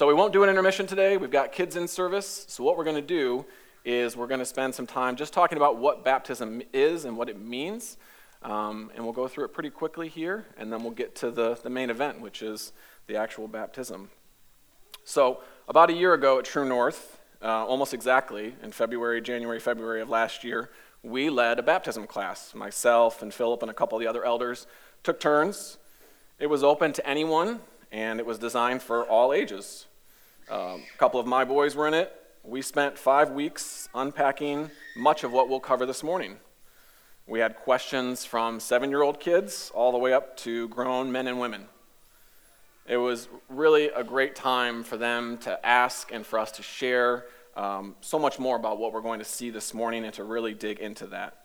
So we won't do an intermission today. We've got kids in service. So what we're going to do is we're going to spend some time just talking about what baptism is and what it means. Um, and we'll go through it pretty quickly here, and then we'll get to the, the main event, which is the actual baptism. So, about a year ago at True North, uh, almost exactly in February, January, February of last year, we led a baptism class. Myself and Philip and a couple of the other elders took turns. It was open to anyone, and it was designed for all ages. Um, a couple of my boys were in it. We spent five weeks unpacking much of what we'll cover this morning. We had questions from seven year old kids all the way up to grown men and women. It was really a great time for them to ask and for us to share um, so much more about what we're going to see this morning and to really dig into that.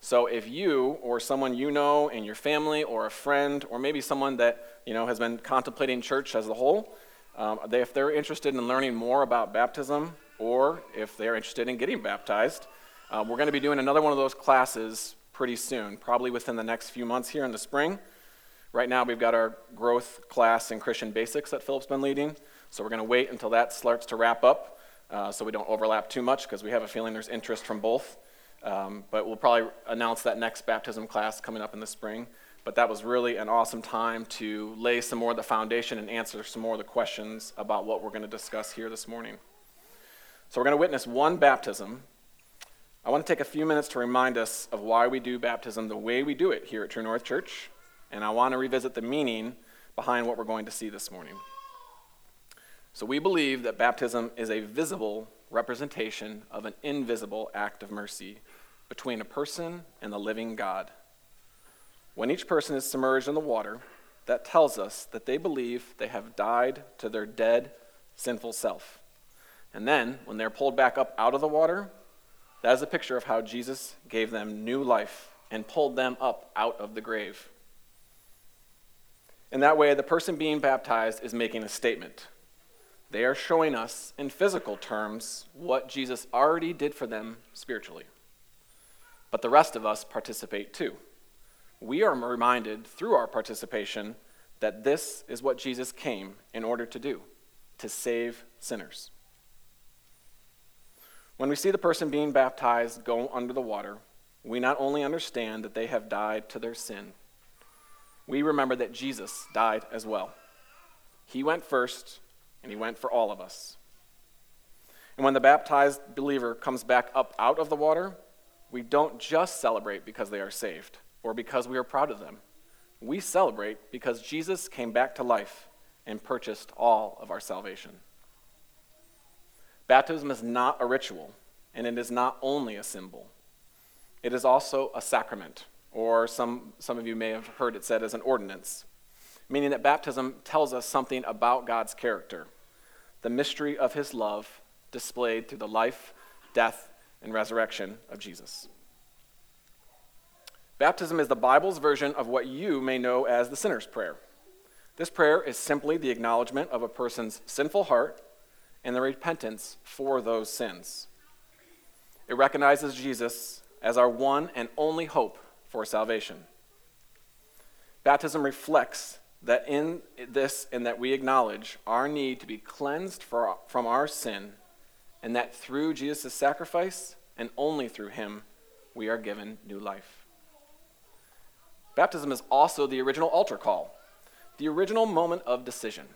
So if you or someone you know in your family or a friend or maybe someone that you know has been contemplating church as a whole, um, they, if they're interested in learning more about baptism or if they're interested in getting baptized, uh, we're going to be doing another one of those classes pretty soon, probably within the next few months here in the spring. Right now, we've got our growth class in Christian basics that Philip's been leading, so we're going to wait until that starts to wrap up uh, so we don't overlap too much because we have a feeling there's interest from both. Um, but we'll probably announce that next baptism class coming up in the spring. But that was really an awesome time to lay some more of the foundation and answer some more of the questions about what we're going to discuss here this morning. So we're going to witness one baptism I want to take a few minutes to remind us of why we do baptism the way we do it here at True North Church, and I want to revisit the meaning behind what we're going to see this morning. So, we believe that baptism is a visible representation of an invisible act of mercy between a person and the living God. When each person is submerged in the water, that tells us that they believe they have died to their dead, sinful self. And then, when they're pulled back up out of the water, that is a picture of how Jesus gave them new life and pulled them up out of the grave. In that way, the person being baptized is making a statement. They are showing us, in physical terms, what Jesus already did for them spiritually. But the rest of us participate too. We are reminded through our participation that this is what Jesus came in order to do to save sinners. When we see the person being baptized go under the water, we not only understand that they have died to their sin, we remember that Jesus died as well. He went first, and he went for all of us. And when the baptized believer comes back up out of the water, we don't just celebrate because they are saved or because we are proud of them. We celebrate because Jesus came back to life and purchased all of our salvation. Baptism is not a ritual, and it is not only a symbol. It is also a sacrament, or some, some of you may have heard it said as an ordinance, meaning that baptism tells us something about God's character, the mystery of his love displayed through the life, death, and resurrection of Jesus. Baptism is the Bible's version of what you may know as the sinner's prayer. This prayer is simply the acknowledgement of a person's sinful heart and the repentance for those sins. It recognizes Jesus as our one and only hope for salvation. Baptism reflects that in this and that we acknowledge our need to be cleansed for, from our sin and that through Jesus' sacrifice and only through him we are given new life. Baptism is also the original altar call, the original moment of decision.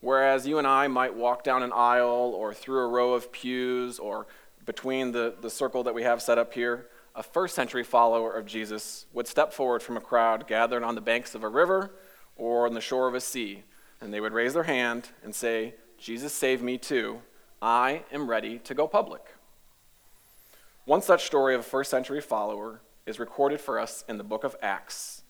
Whereas you and I might walk down an aisle or through a row of pews or between the, the circle that we have set up here, a first century follower of Jesus would step forward from a crowd gathered on the banks of a river or on the shore of a sea, and they would raise their hand and say, Jesus saved me too. I am ready to go public. One such story of a first century follower is recorded for us in the book of Acts.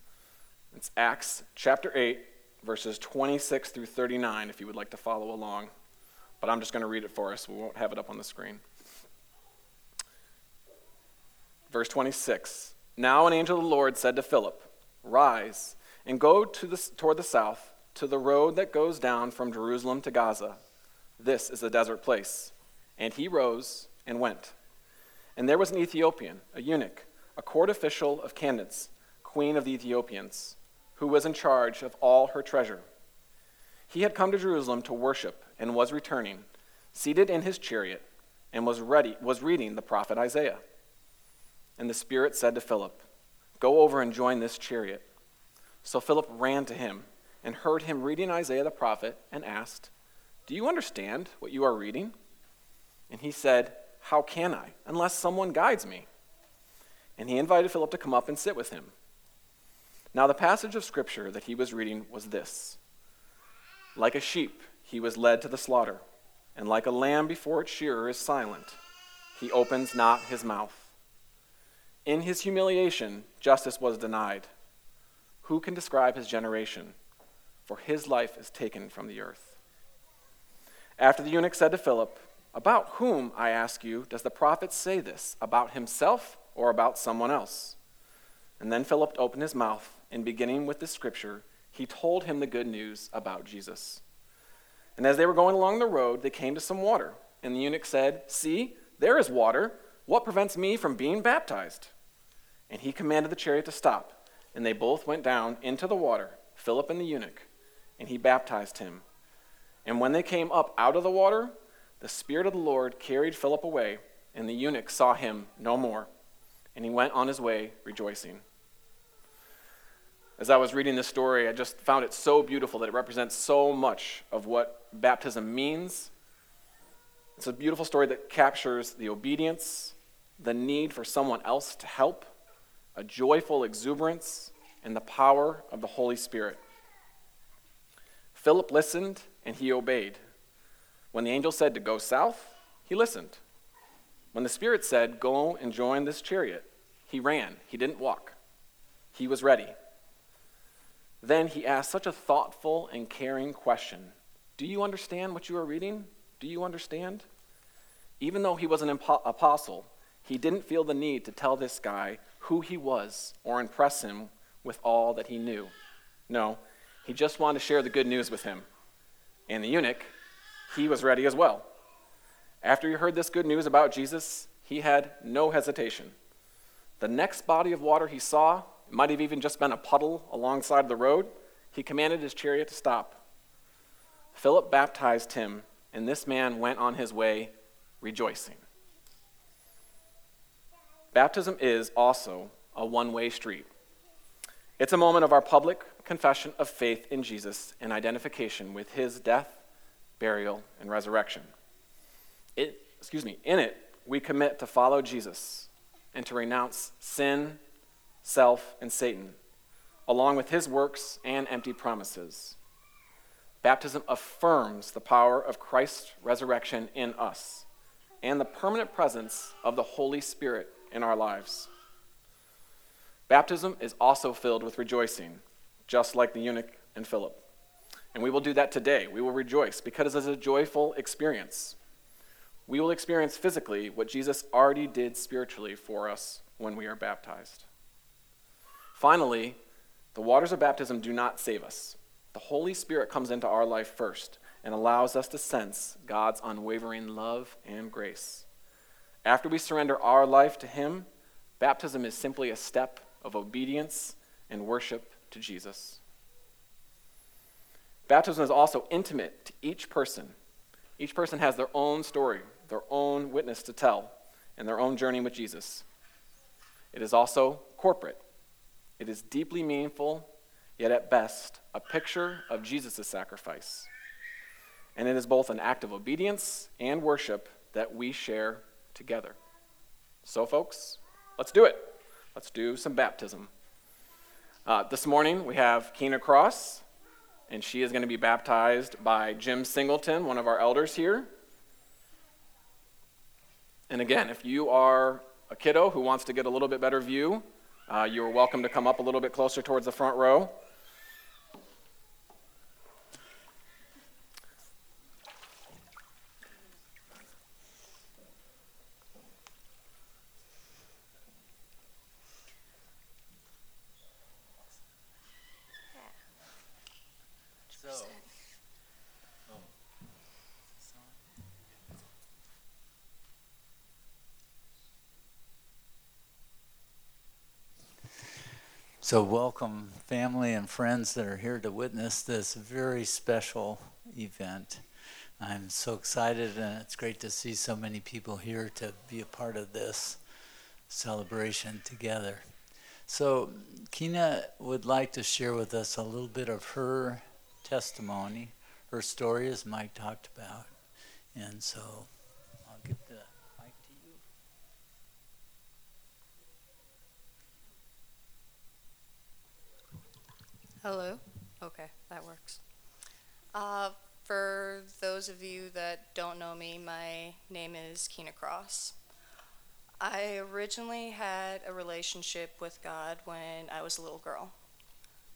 It's Acts chapter 8, verses 26 through 39, if you would like to follow along. But I'm just going to read it for us. We won't have it up on the screen. Verse 26 Now an angel of the Lord said to Philip, Rise and go to the, toward the south, to the road that goes down from Jerusalem to Gaza. This is a desert place. And he rose and went. And there was an Ethiopian, a eunuch, a court official of Candace, queen of the Ethiopians who was in charge of all her treasure. He had come to Jerusalem to worship and was returning, seated in his chariot, and was ready was reading the prophet Isaiah. And the Spirit said to Philip, Go over and join this chariot. So Philip ran to him and heard him reading Isaiah the prophet and asked, Do you understand what you are reading? And he said, How can I, unless someone guides me? And he invited Philip to come up and sit with him. Now, the passage of Scripture that he was reading was this Like a sheep, he was led to the slaughter, and like a lamb before its shearer is silent, he opens not his mouth. In his humiliation, justice was denied. Who can describe his generation? For his life is taken from the earth. After the eunuch said to Philip, About whom, I ask you, does the prophet say this? About himself or about someone else? And then Philip opened his mouth, and beginning with the scripture, he told him the good news about Jesus. And as they were going along the road, they came to some water. And the eunuch said, See, there is water. What prevents me from being baptized? And he commanded the chariot to stop. And they both went down into the water, Philip and the eunuch, and he baptized him. And when they came up out of the water, the Spirit of the Lord carried Philip away, and the eunuch saw him no more. And he went on his way rejoicing. As I was reading this story, I just found it so beautiful that it represents so much of what baptism means. It's a beautiful story that captures the obedience, the need for someone else to help, a joyful exuberance, and the power of the Holy Spirit. Philip listened and he obeyed. When the angel said to go south, he listened. When the Spirit said, Go and join this chariot, he ran. He didn't walk. He was ready. Then he asked such a thoughtful and caring question Do you understand what you are reading? Do you understand? Even though he was an apostle, he didn't feel the need to tell this guy who he was or impress him with all that he knew. No, he just wanted to share the good news with him. And the eunuch, he was ready as well. After he heard this good news about Jesus, he had no hesitation. The next body of water he saw, it might have even just been a puddle alongside the road, he commanded his chariot to stop. Philip baptized him, and this man went on his way rejoicing. Baptism is also a one way street. It's a moment of our public confession of faith in Jesus and identification with his death, burial, and resurrection. It, excuse me, in it, we commit to follow Jesus and to renounce sin, self, and Satan, along with his works and empty promises. Baptism affirms the power of Christ's resurrection in us and the permanent presence of the Holy Spirit in our lives. Baptism is also filled with rejoicing, just like the eunuch and Philip. And we will do that today. We will rejoice because it is a joyful experience. We will experience physically what Jesus already did spiritually for us when we are baptized. Finally, the waters of baptism do not save us. The Holy Spirit comes into our life first and allows us to sense God's unwavering love and grace. After we surrender our life to Him, baptism is simply a step of obedience and worship to Jesus. Baptism is also intimate to each person. Each person has their own story, their own witness to tell, and their own journey with Jesus. It is also corporate. It is deeply meaningful, yet at best, a picture of Jesus' sacrifice. And it is both an act of obedience and worship that we share together. So, folks, let's do it. Let's do some baptism. Uh, this morning we have Keena Cross, and she is going to be baptized by Jim Singleton, one of our elders here. And again, if you are a kiddo who wants to get a little bit better view, uh, you're welcome to come up a little bit closer towards the front row. So, welcome, family and friends that are here to witness this very special event. I'm so excited, and it's great to see so many people here to be a part of this celebration together. So, Kina would like to share with us a little bit of her testimony, her story, as Mike talked about. And so, I'll give the mic to you. Hello. Okay, that works. Uh, for those of you that don't know me, my name is Keena Cross. I originally had a relationship with God when I was a little girl,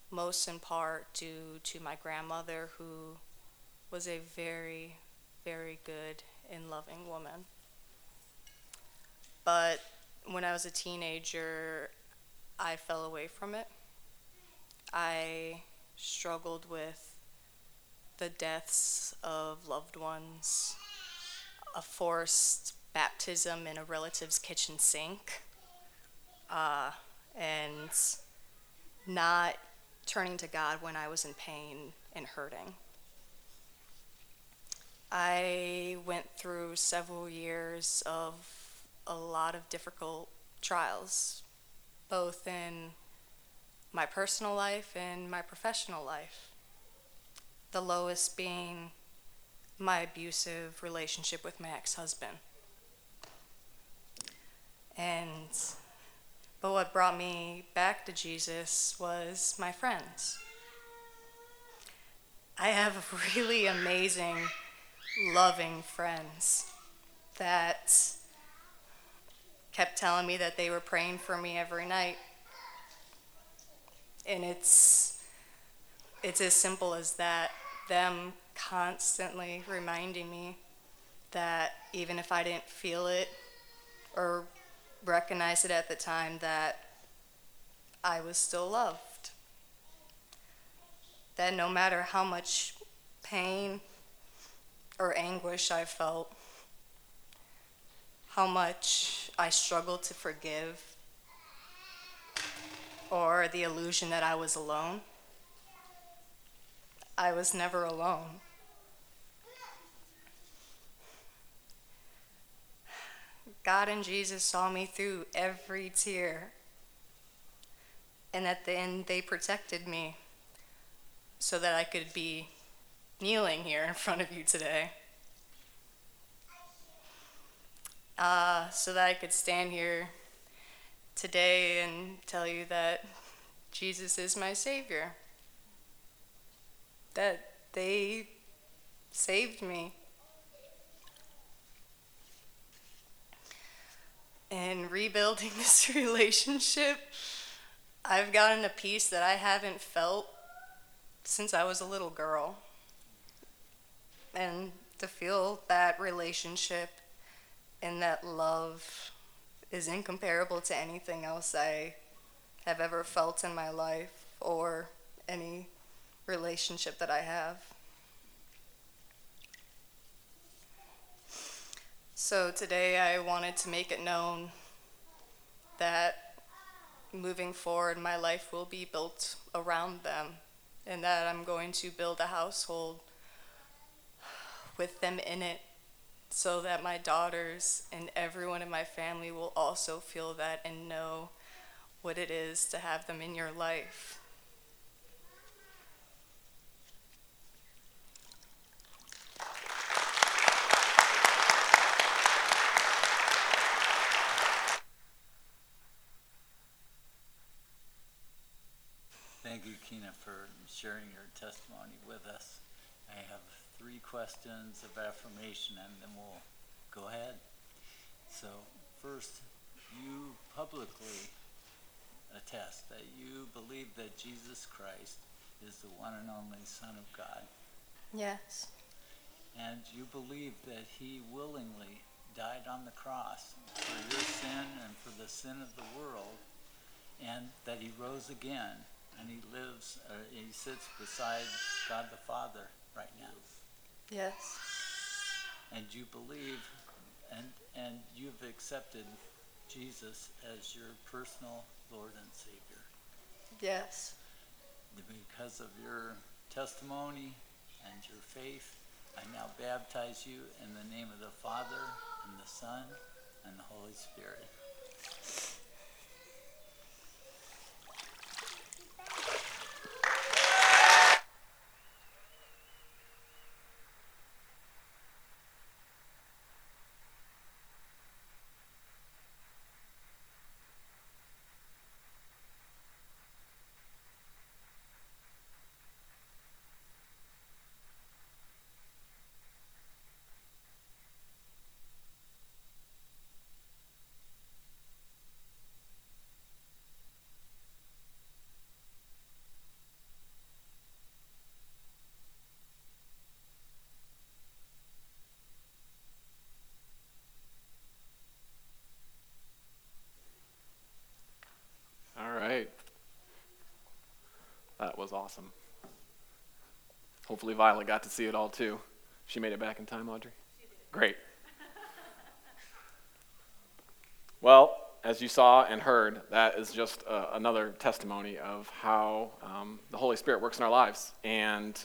most in part due to my grandmother, who was a very, very good and loving woman. But when I was a teenager, I fell away from it. I struggled with the deaths of loved ones, a forced baptism in a relative's kitchen sink, uh, and not turning to God when I was in pain and hurting. I went through several years of a lot of difficult trials, both in my personal life and my professional life. The lowest being my abusive relationship with my ex husband. And, but what brought me back to Jesus was my friends. I have really amazing, loving friends that kept telling me that they were praying for me every night and it's it's as simple as that them constantly reminding me that even if I didn't feel it or recognize it at the time that I was still loved. That no matter how much pain or anguish I felt how much I struggled to forgive or the illusion that I was alone. I was never alone. God and Jesus saw me through every tear. And at the end, they protected me so that I could be kneeling here in front of you today. Uh, so that I could stand here today and tell you that Jesus is my Savior. That they saved me. And rebuilding this relationship, I've gotten a peace that I haven't felt since I was a little girl. And to feel that relationship and that love is incomparable to anything else I have ever felt in my life or any relationship that I have. So today I wanted to make it known that moving forward, my life will be built around them and that I'm going to build a household with them in it so that my daughters and everyone in my family will also feel that and know what it is to have them in your life. Thank you, Kina, for sharing your testimony with us. I have three questions of affirmation and then we'll go ahead. So, first, you publicly attest that you believe that Jesus Christ is the one and only Son of God. Yes. And you believe that he willingly died on the cross for your sin and for the sin of the world, and that he rose again and he lives, uh, he sits beside God the Father right now. Yes. And you believe and, and you've accepted Jesus as your personal Lord and Savior. Yes. Because of your testimony and your faith, I now baptize you in the name of the Father, and the Son, and the Holy Spirit. All right. That awesome. Hopefully, Violet got to see it all too. She made it back in time, Audrey? Great. Well, as you saw and heard, that is just uh, another testimony of how um, the Holy Spirit works in our lives. And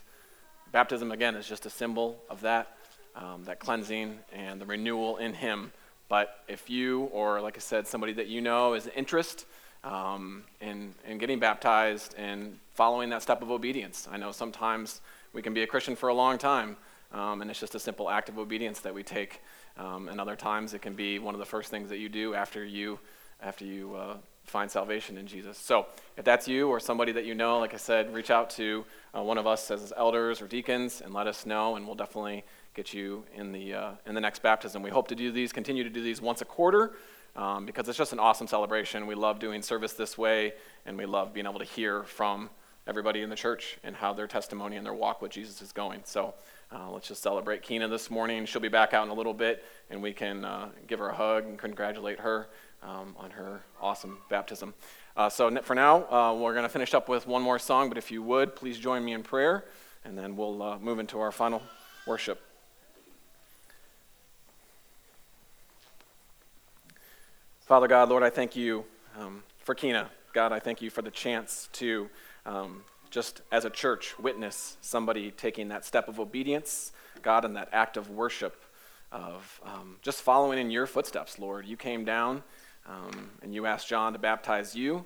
baptism, again, is just a symbol of that, um, that cleansing and the renewal in Him. But if you, or like I said, somebody that you know is an interest um, in, in getting baptized and following that step of obedience, I know sometimes we can be a Christian for a long time, um, and it's just a simple act of obedience that we take. Um, and other times it can be one of the first things that you do after you after you uh, find salvation in Jesus. So if that's you or somebody that you know, like I said, reach out to uh, one of us as elders or deacons and let us know, and we'll definitely get you in the uh, in the next baptism. We hope to do these, continue to do these once a quarter. Um, because it's just an awesome celebration. We love doing service this way, and we love being able to hear from everybody in the church and how their testimony and their walk with Jesus is going. So uh, let's just celebrate Keena this morning. She'll be back out in a little bit, and we can uh, give her a hug and congratulate her um, on her awesome baptism. Uh, so for now, uh, we're going to finish up with one more song, but if you would, please join me in prayer, and then we'll uh, move into our final worship. Father God, Lord, I thank you um, for Kina. God, I thank you for the chance to um, just as a church witness somebody taking that step of obedience, God, and that act of worship of um, just following in your footsteps, Lord. You came down um, and you asked John to baptize you,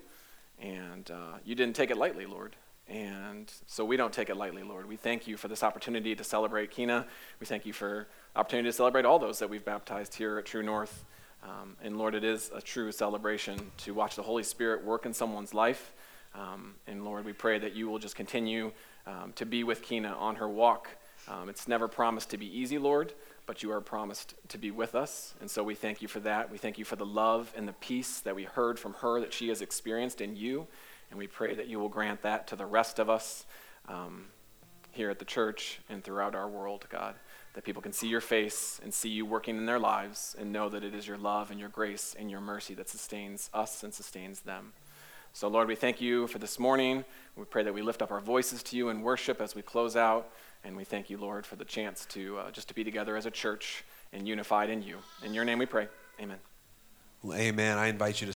and uh, you didn't take it lightly, Lord. And so we don't take it lightly, Lord. We thank you for this opportunity to celebrate Kina. We thank you for opportunity to celebrate all those that we've baptized here at True North. Um, and Lord, it is a true celebration to watch the Holy Spirit work in someone's life. Um, and Lord, we pray that you will just continue um, to be with Keena on her walk. Um, it's never promised to be easy, Lord, but you are promised to be with us. And so we thank you for that. We thank you for the love and the peace that we heard from her that she has experienced in you. And we pray that you will grant that to the rest of us um, here at the church and throughout our world, God that people can see your face and see you working in their lives and know that it is your love and your grace and your mercy that sustains us and sustains them. So, Lord, we thank you for this morning. We pray that we lift up our voices to you in worship as we close out. And we thank you, Lord, for the chance to uh, just to be together as a church and unified in you. In your name we pray. Amen. Well, amen. I invite you to